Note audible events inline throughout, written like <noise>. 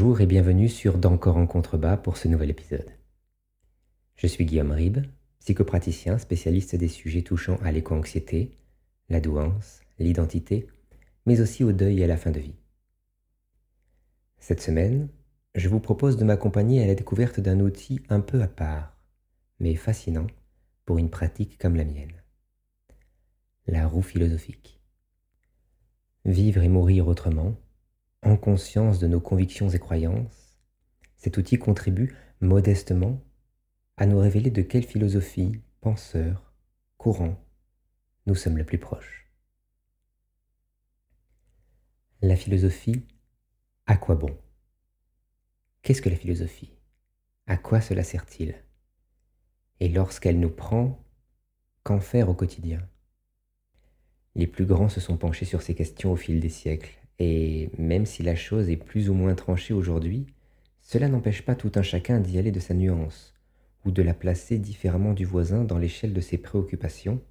Bonjour et bienvenue sur D'encore en contrebas pour ce nouvel épisode. Je suis Guillaume Ribes, psychopraticien spécialiste des sujets touchant à l'éco-anxiété, la douance, l'identité, mais aussi au deuil et à la fin de vie. Cette semaine, je vous propose de m'accompagner à la découverte d'un outil un peu à part, mais fascinant pour une pratique comme la mienne. La roue philosophique. Vivre et mourir autrement, en conscience de nos convictions et croyances, cet outil contribue modestement à nous révéler de quelle philosophie, penseur, courant nous sommes le plus proches. La philosophie, à quoi bon? Qu'est-ce que la philosophie? À quoi cela sert-il? Et lorsqu'elle nous prend, qu'en faire au quotidien? Les plus grands se sont penchés sur ces questions au fil des siècles et même si la chose est plus ou moins tranchée aujourd'hui, cela n'empêche pas tout un chacun d'y aller de sa nuance, ou de la placer différemment du voisin dans l'échelle de ses préoccupations,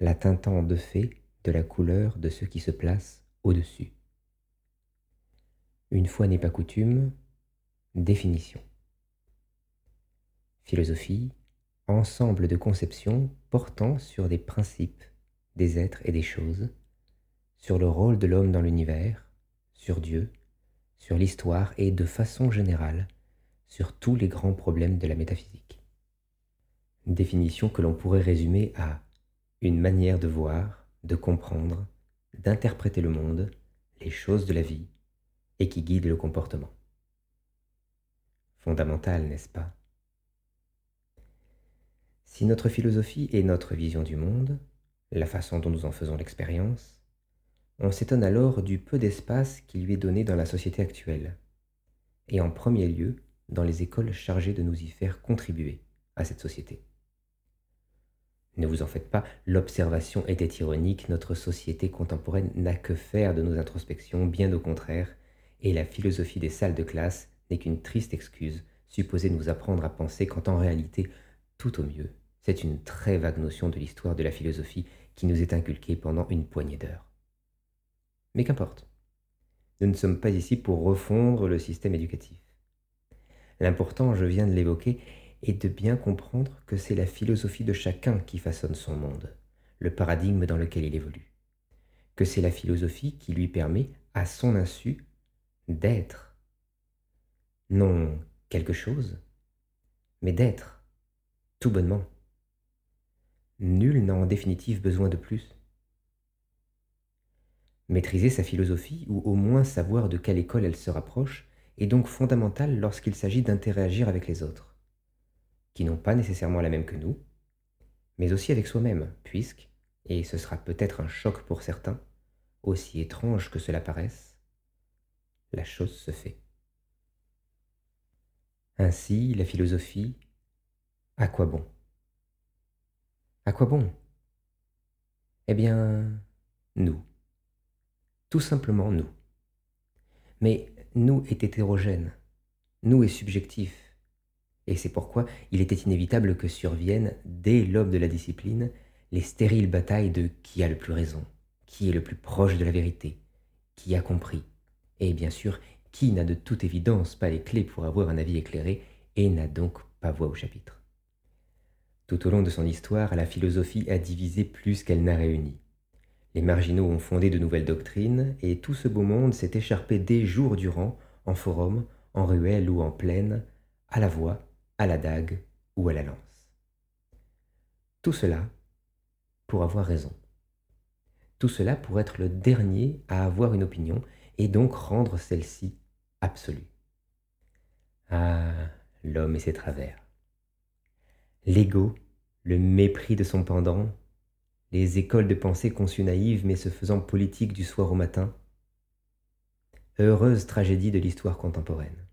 la teintant de fait de la couleur de ceux qui se placent au-dessus. Une fois n'est pas coutume, définition. Philosophie, ensemble de conceptions portant sur des principes, des êtres et des choses, sur le rôle de l'homme dans l'univers, sur Dieu, sur l'histoire et de façon générale sur tous les grands problèmes de la métaphysique. Définition que l'on pourrait résumer à une manière de voir, de comprendre, d'interpréter le monde, les choses de la vie, et qui guide le comportement. Fondamental, n'est-ce pas? Si notre philosophie est notre vision du monde, la façon dont nous en faisons l'expérience, on s'étonne alors du peu d'espace qui lui est donné dans la société actuelle, et en premier lieu dans les écoles chargées de nous y faire contribuer à cette société. Ne vous en faites pas, l'observation était ironique, notre société contemporaine n'a que faire de nos introspections, bien au contraire, et la philosophie des salles de classe n'est qu'une triste excuse supposée nous apprendre à penser quand en réalité, tout au mieux, c'est une très vague notion de l'histoire de la philosophie qui nous est inculquée pendant une poignée d'heures. Mais qu'importe. Nous ne sommes pas ici pour refondre le système éducatif. L'important, je viens de l'évoquer, est de bien comprendre que c'est la philosophie de chacun qui façonne son monde, le paradigme dans lequel il évolue. Que c'est la philosophie qui lui permet, à son insu, d'être. Non quelque chose, mais d'être, tout bonnement. Nul n'a en définitive besoin de plus. Maîtriser sa philosophie, ou au moins savoir de quelle école elle se rapproche, est donc fondamental lorsqu'il s'agit d'interagir avec les autres, qui n'ont pas nécessairement la même que nous, mais aussi avec soi-même, puisque, et ce sera peut-être un choc pour certains, aussi étrange que cela paraisse, la chose se fait. Ainsi, la philosophie, à quoi bon? À quoi bon? Eh bien, nous tout simplement nous. Mais nous est hétérogène, nous est subjectif, et c'est pourquoi il était inévitable que surviennent, dès l'aube de la discipline, les stériles batailles de qui a le plus raison, qui est le plus proche de la vérité, qui a compris, et bien sûr, qui n'a de toute évidence pas les clés pour avoir un avis éclairé et n'a donc pas voix au chapitre. Tout au long de son histoire, la philosophie a divisé plus qu'elle n'a réuni. Les marginaux ont fondé de nouvelles doctrines, et tout ce beau monde s'est écharpé des jours durant, en forum, en ruelle ou en plaine, à la voix, à la dague ou à la lance. Tout cela pour avoir raison. Tout cela pour être le dernier à avoir une opinion et donc rendre celle-ci absolue. Ah, l'homme et ses travers. L'ego, le mépris de son pendant, les écoles de pensée conçues naïves mais se faisant politiques du soir au matin. Heureuse tragédie de l'histoire contemporaine.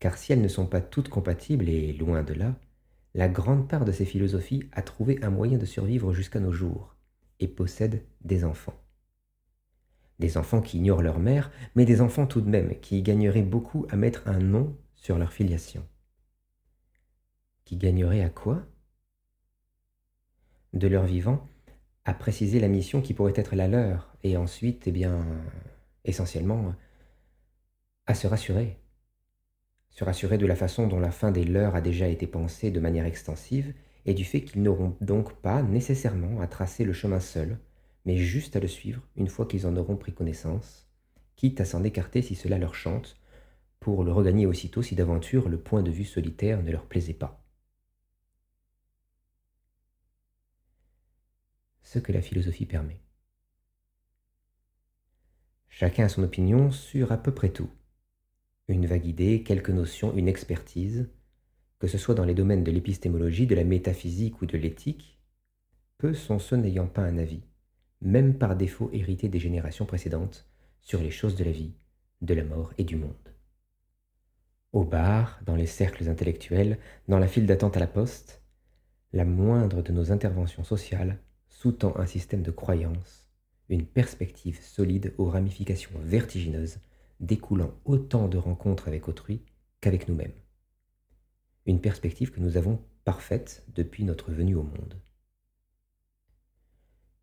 Car si elles ne sont pas toutes compatibles, et loin de là, la grande part de ces philosophies a trouvé un moyen de survivre jusqu'à nos jours, et possède des enfants. Des enfants qui ignorent leur mère, mais des enfants tout de même qui gagneraient beaucoup à mettre un nom sur leur filiation. Qui gagneraient à quoi? De leur vivant, à préciser la mission qui pourrait être la leur, et ensuite, eh bien, essentiellement, à se rassurer. Se rassurer de la façon dont la fin des leurs a déjà été pensée de manière extensive et du fait qu'ils n'auront donc pas nécessairement à tracer le chemin seul, mais juste à le suivre une fois qu'ils en auront pris connaissance, quitte à s'en écarter si cela leur chante, pour le regagner aussitôt si d'aventure le point de vue solitaire ne leur plaisait pas. Que la philosophie permet. Chacun a son opinion sur à peu près tout. Une vague idée, quelques notions, une expertise, que ce soit dans les domaines de l'épistémologie, de la métaphysique ou de l'éthique, peu sont ceux n'ayant pas un avis, même par défaut hérité des générations précédentes, sur les choses de la vie, de la mort et du monde. Au bar, dans les cercles intellectuels, dans la file d'attente à la poste, la moindre de nos interventions sociales sous-tend un système de croyances, une perspective solide aux ramifications vertigineuses découlant autant de rencontres avec autrui qu'avec nous-mêmes. Une perspective que nous avons parfaite depuis notre venue au monde.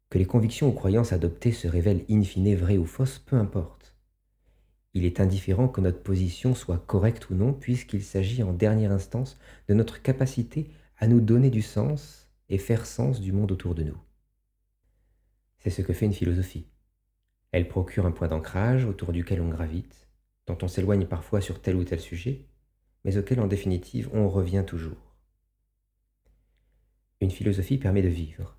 Que les convictions ou croyances adoptées se révèlent in fine vraies ou fausses, peu importe. Il est indifférent que notre position soit correcte ou non, puisqu'il s'agit en dernière instance de notre capacité à nous donner du sens et faire sens du monde autour de nous. C'est ce que fait une philosophie. Elle procure un point d'ancrage autour duquel on gravite, dont on s'éloigne parfois sur tel ou tel sujet, mais auquel en définitive on revient toujours. Une philosophie permet de vivre,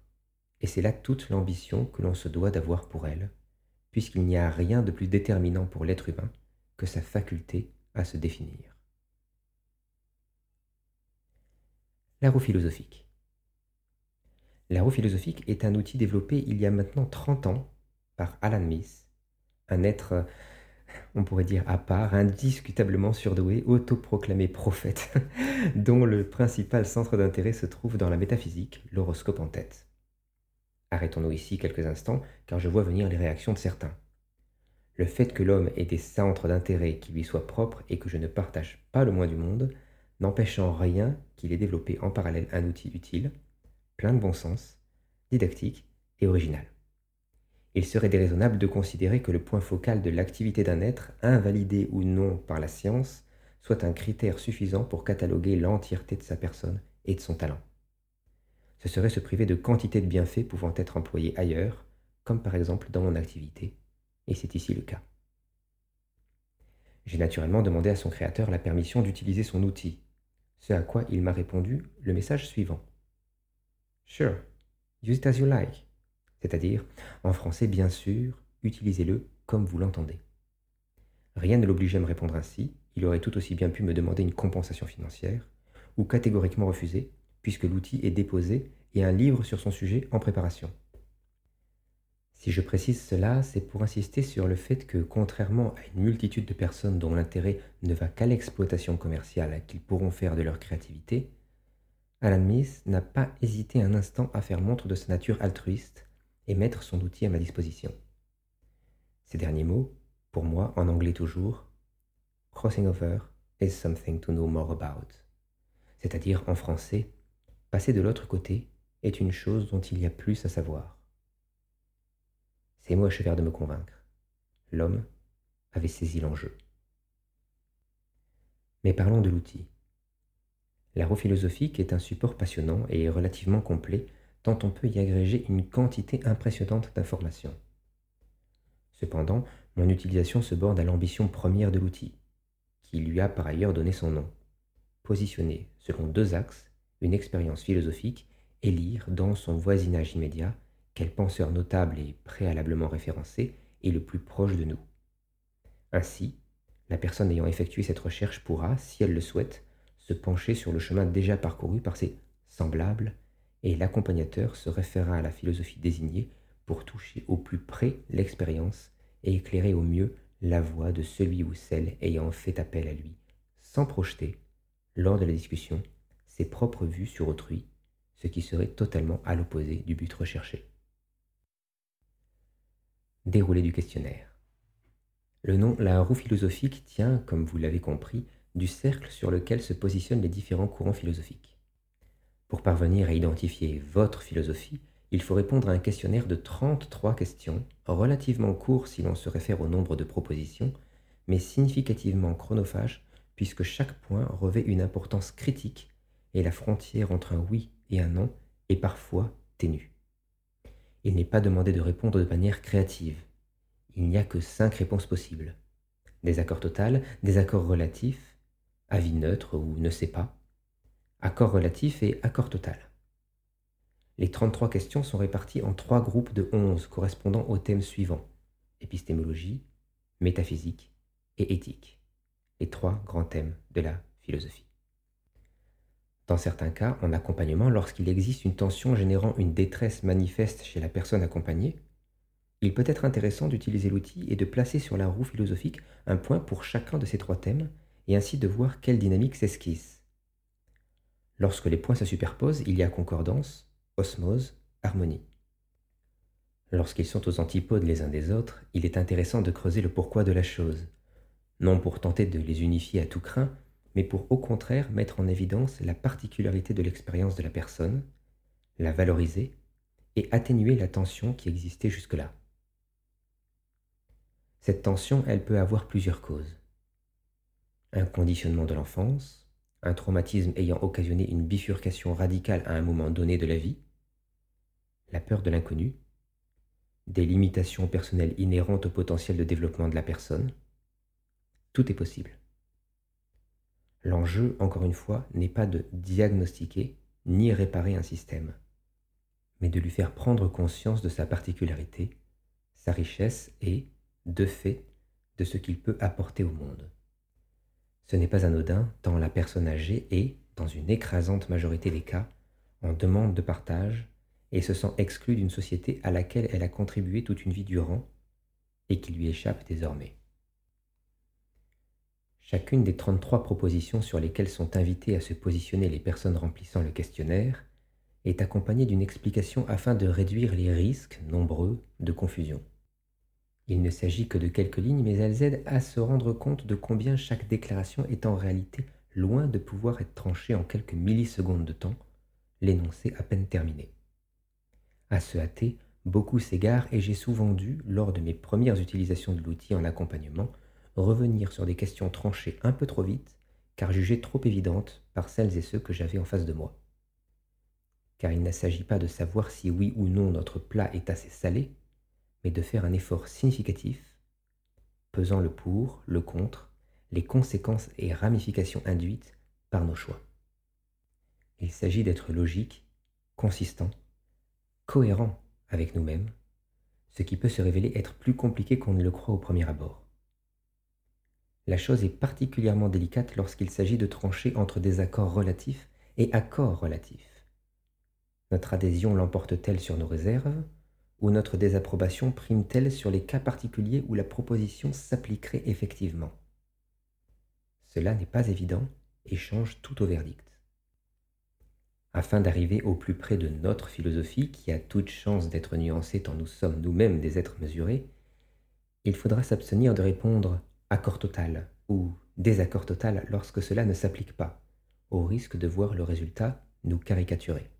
et c'est là toute l'ambition que l'on se doit d'avoir pour elle, puisqu'il n'y a rien de plus déterminant pour l'être humain que sa faculté à se définir. La roue philosophique? La roue philosophique est un outil développé il y a maintenant 30 ans par Alan Smith, un être, on pourrait dire à part, indiscutablement surdoué, autoproclamé prophète, <laughs> dont le principal centre d'intérêt se trouve dans la métaphysique, l'horoscope en tête. Arrêtons-nous ici quelques instants, car je vois venir les réactions de certains. Le fait que l'homme ait des centres d'intérêt qui lui soient propres et que je ne partage pas le moins du monde, n'empêche en rien qu'il ait développé en parallèle un outil utile, plein de bon sens, didactique et original. Il serait déraisonnable de considérer que le point focal de l'activité d'un être, invalidé ou non par la science, soit un critère suffisant pour cataloguer l'entièreté de sa personne et de son talent ce serait se priver de quantité de bienfaits pouvant être employés ailleurs, comme par exemple dans mon activité, et c'est ici le cas. J'ai naturellement demandé à son créateur la permission d'utiliser son outil, ce à quoi il m'a répondu le message suivant. Sure, use it as you like, c'est-à-dire, en français bien sûr, utilisez-le comme vous l'entendez. Rien ne l'obligeait à me répondre ainsi, il aurait tout aussi bien pu me demander une compensation financière, ou catégoriquement refuser, puisque l'outil est déposé et un livre sur son sujet en préparation. Si je précise cela, c'est pour insister sur le fait que, contrairement à une multitude de personnes dont l'intérêt ne va qu'à l'exploitation commerciale qu'ils pourront faire de leur créativité, Alan Smith n'a pas hésité un instant à faire montre de sa nature altruiste et mettre son outil à ma disposition. Ces derniers mots, pour moi, en anglais toujours, Crossing over is something to know more about, c'est-à-dire en français, Passer de l'autre côté est une chose dont il y a plus à savoir. Ces mots achevèrent de me convaincre. L'homme avait saisi l'enjeu. Mais parlons de l'outil. La roue philosophique est un support passionnant et relativement complet, tant on peut y agréger une quantité impressionnante d'informations. Cependant, mon utilisation se borde à l'ambition première de l'outil, qui lui a par ailleurs donné son nom, positionné selon deux axes une expérience philosophique et lire dans son voisinage immédiat quel penseur notable et préalablement référencé est le plus proche de nous. Ainsi, la personne ayant effectué cette recherche pourra, si elle le souhaite, se pencher sur le chemin déjà parcouru par ses semblables, et l'accompagnateur se référera à la philosophie désignée pour toucher au plus près l'expérience et éclairer au mieux la voix de celui ou celle ayant fait appel à lui, sans projeter, lors de la discussion, ses propres vues sur autrui, ce qui serait totalement à l'opposé du but recherché. Déroulé du questionnaire. Le nom La roue philosophique tient, comme vous l'avez compris, du cercle sur lequel se positionnent les différents courants philosophiques. Pour parvenir à identifier votre philosophie, il faut répondre à un questionnaire de 33 questions, relativement court si l'on se réfère au nombre de propositions, mais significativement chronophage, puisque chaque point revêt une importance critique et la frontière entre un oui et un non est parfois ténue. Il n'est pas demandé de répondre de manière créative. Il n'y a que cinq réponses possibles. Désaccord total, désaccord relatif, avis neutre ou ne sais pas, accord relatif et accord total. Les 33 questions sont réparties en trois groupes de 11 correspondant aux thèmes suivants épistémologie, métaphysique et éthique, les trois grands thèmes de la philosophie. Dans certains cas, en accompagnement, lorsqu'il existe une tension générant une détresse manifeste chez la personne accompagnée, il peut être intéressant d'utiliser l'outil et de placer sur la roue philosophique un point pour chacun de ces trois thèmes et ainsi de voir quelle dynamique s'esquisse. Lorsque les points se superposent, il y a concordance, osmose, harmonie. Lorsqu'ils sont aux antipodes les uns des autres, il est intéressant de creuser le pourquoi de la chose, non pour tenter de les unifier à tout craint, mais pour au contraire mettre en évidence la particularité de l'expérience de la personne, la valoriser et atténuer la tension qui existait jusque-là. Cette tension, elle peut avoir plusieurs causes. Un conditionnement de l'enfance, un traumatisme ayant occasionné une bifurcation radicale à un moment donné de la vie, la peur de l'inconnu, des limitations personnelles inhérentes au potentiel de développement de la personne. Tout est possible. L'enjeu, encore une fois, n'est pas de diagnostiquer ni réparer un système, mais de lui faire prendre conscience de sa particularité, sa richesse et, de fait, de ce qu'il peut apporter au monde. Ce n'est pas anodin tant la personne âgée est, dans une écrasante majorité des cas, en demande de partage et se sent exclue d'une société à laquelle elle a contribué toute une vie durant et qui lui échappe désormais. Chacune des 33 propositions sur lesquelles sont invitées à se positionner les personnes remplissant le questionnaire est accompagnée d'une explication afin de réduire les risques nombreux de confusion. Il ne s'agit que de quelques lignes, mais elles aident à se rendre compte de combien chaque déclaration est en réalité loin de pouvoir être tranchée en quelques millisecondes de temps, l'énoncé à peine terminé. À se hâter, beaucoup s'égarent et j'ai souvent dû, lors de mes premières utilisations de l'outil en accompagnement, revenir sur des questions tranchées un peu trop vite, car jugées trop évidentes par celles et ceux que j'avais en face de moi. Car il ne s'agit pas de savoir si oui ou non notre plat est assez salé, mais de faire un effort significatif, pesant le pour, le contre, les conséquences et ramifications induites par nos choix. Il s'agit d'être logique, consistant, cohérent avec nous-mêmes, ce qui peut se révéler être plus compliqué qu'on ne le croit au premier abord. La chose est particulièrement délicate lorsqu'il s'agit de trancher entre des accords relatifs et accords relatifs. Notre adhésion l'emporte-t-elle sur nos réserves, ou notre désapprobation prime-t-elle sur les cas particuliers où la proposition s'appliquerait effectivement? Cela n'est pas évident et change tout au verdict. Afin d'arriver au plus près de notre philosophie, qui a toute chance d'être nuancée tant nous sommes nous-mêmes des êtres mesurés, il faudra s'abstenir de répondre accord total ou désaccord total lorsque cela ne s'applique pas, au risque de voir le résultat nous caricaturer.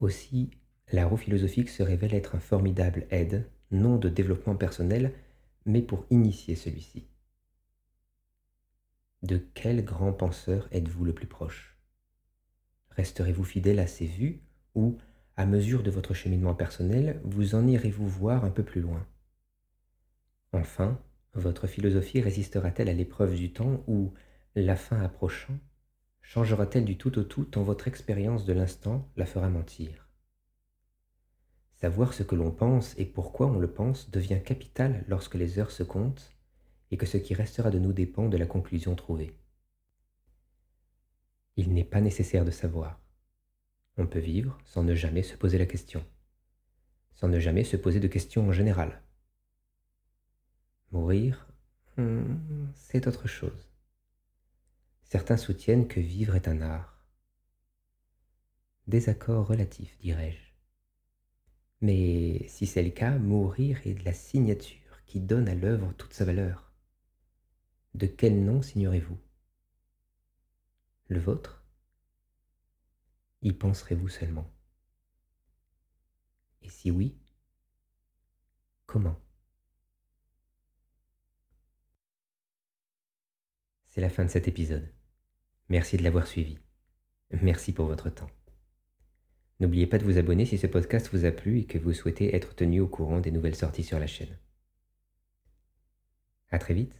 Aussi, la roue philosophique se révèle être un formidable aide, non de développement personnel, mais pour initier celui-ci. De quel grand penseur êtes-vous le plus proche? Resterez-vous fidèle à ces vues ou, à mesure de votre cheminement personnel, vous en irez-vous voir un peu plus loin? Enfin, votre philosophie résistera-t-elle à l'épreuve du temps ou, la fin approchant, changera-t-elle du tout au tout tant votre expérience de l'instant la fera mentir? Savoir ce que l'on pense et pourquoi on le pense devient capital lorsque les heures se comptent et que ce qui restera de nous dépend de la conclusion trouvée. Il n'est pas nécessaire de savoir. On peut vivre sans ne jamais se poser la question, sans ne jamais se poser de questions en général. Mourir, hmm, c'est autre chose. Certains soutiennent que vivre est un art. Désaccord relatif, dirais-je mais si c'est le cas, mourir est la signature qui donne à l'œuvre toute sa valeur. De quel nom signerez-vous? Le vôtre? Y penserez-vous seulement? Et si oui, comment? C'est la fin de cet épisode. Merci de l'avoir suivi. Merci pour votre temps. N'oubliez pas de vous abonner si ce podcast vous a plu et que vous souhaitez être tenu au courant des nouvelles sorties sur la chaîne. À très vite.